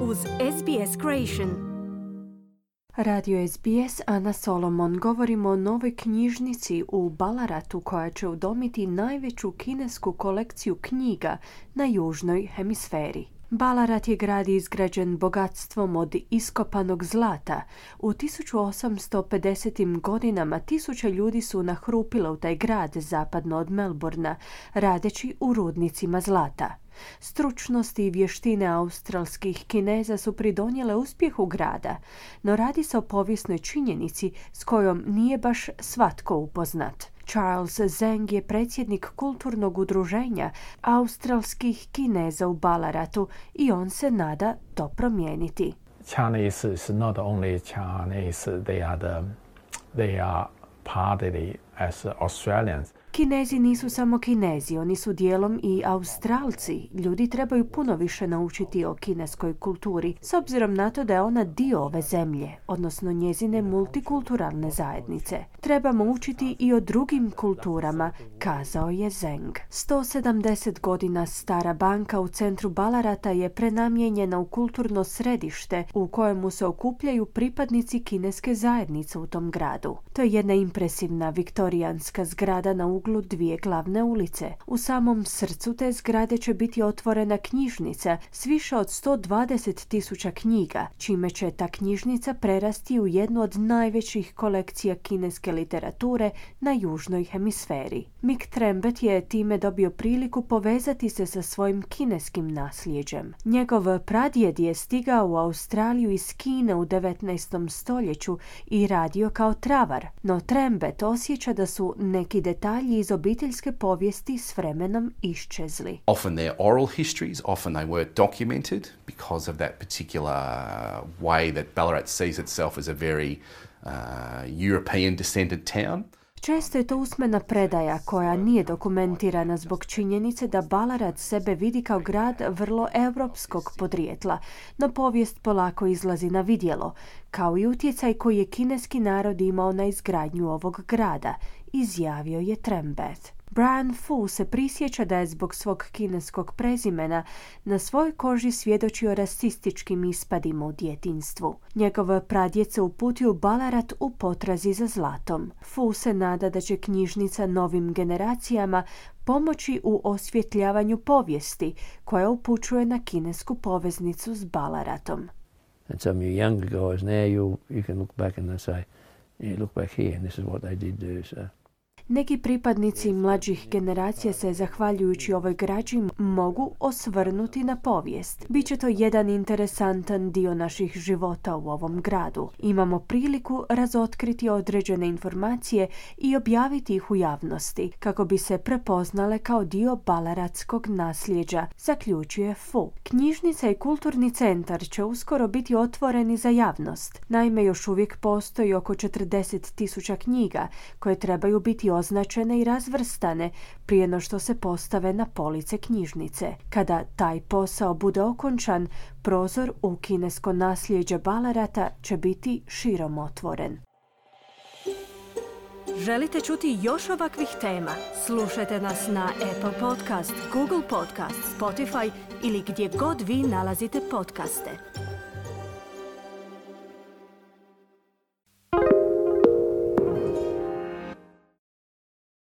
uz SBS Creation. Radio SBS Ana Solomon govorimo o novoj knjižnici u Balaratu koja će udomiti najveću kinesku kolekciju knjiga na južnoj hemisferi. Balarat je grad izgrađen bogatstvom od iskopanog zlata. U 1850. godinama tisuće ljudi su nahrupile u taj grad zapadno od Melburna, radeći u rudnicima zlata. Stručnosti i vještine australskih kineza su pridonijele uspjehu grada, no radi se o povijesnoj činjenici s kojom nije baš svatko upoznat. Charles Zeng je predsjednik kulturnog udruženja australskih kineza u Balaratu i on se nada to promijeniti. Chinese is not only Chinese, they are the, they are partly as Australians. Kinezi nisu samo kinezi, oni su dijelom i australci. Ljudi trebaju puno više naučiti o kineskoj kulturi, s obzirom na to da je ona dio ove zemlje, odnosno njezine multikulturalne zajednice. Trebamo učiti i o drugim kulturama, kazao je Zeng. 170 godina stara banka u centru Balarata je prenamijenjena u kulturno središte u kojemu se okupljaju pripadnici kineske zajednice u tom gradu. To je jedna impresivna viktorijanska zgrada na uglu dvije glavne ulice. U samom srcu te zgrade će biti otvorena knjižnica s više od 120 tisuća knjiga, čime će ta knjižnica prerasti u jednu od najvećih kolekcija kineske literature na južnoj hemisferi. Mick Trembet je time dobio priliku povezati se sa svojim kineskim nasljeđem. Njegov pradjed je stigao u Australiju iz Kine u 19. stoljeću i radio kao travar, no Trembet osjeća da su neki detalji iz obiteljske povijesti s vremenom iščezli. Often they're oral histories, often they weren't documented because of that particular way that Ballarat sees itself as a very uh, European descended town. Često je to usmena predaja koja nije dokumentirana zbog činjenice da Ballarat sebe vidi kao grad vrlo europskog podrijetla, no povijest polako izlazi na vidjelo, kao i utjecaj koji je kineski narod imao na izgradnju ovog grada, izjavio je Trembet. Brian Fu se prisjeća da je zbog svog kineskog prezimena na svojoj koži svjedočio rasističkim ispadima u djetinstvu. Njegov pradjec se uputio Balarat u potrazi za zlatom. Fu se nada da će knjižnica novim generacijama pomoći u osvjetljavanju povijesti koja upućuje na kinesku poveznicu s Balaratom. And some you younger guys now, you, you can look back and say, yeah, look back here and this is what they did do. So. Neki pripadnici mlađih generacija se, zahvaljujući ovoj građi, mogu osvrnuti na povijest. Biće to jedan interesantan dio naših života u ovom gradu. Imamo priliku razotkriti određene informacije i objaviti ih u javnosti, kako bi se prepoznale kao dio balaratskog nasljeđa, zaključuje FU. Knjižnica i kulturni centar će uskoro biti otvoreni za javnost. Naime, još uvijek postoji oko 40 tisuća knjiga koje trebaju biti označene i razvrstane prije no što se postave na police knjižnice. Kada taj posao bude okončan, prozor u kinesko nasljeđe Balarata će biti širom otvoren. Želite čuti još ovakvih tema? Slušajte nas na Apple Podcast, Google Podcast, Spotify ili gdje god vi nalazite podcaste.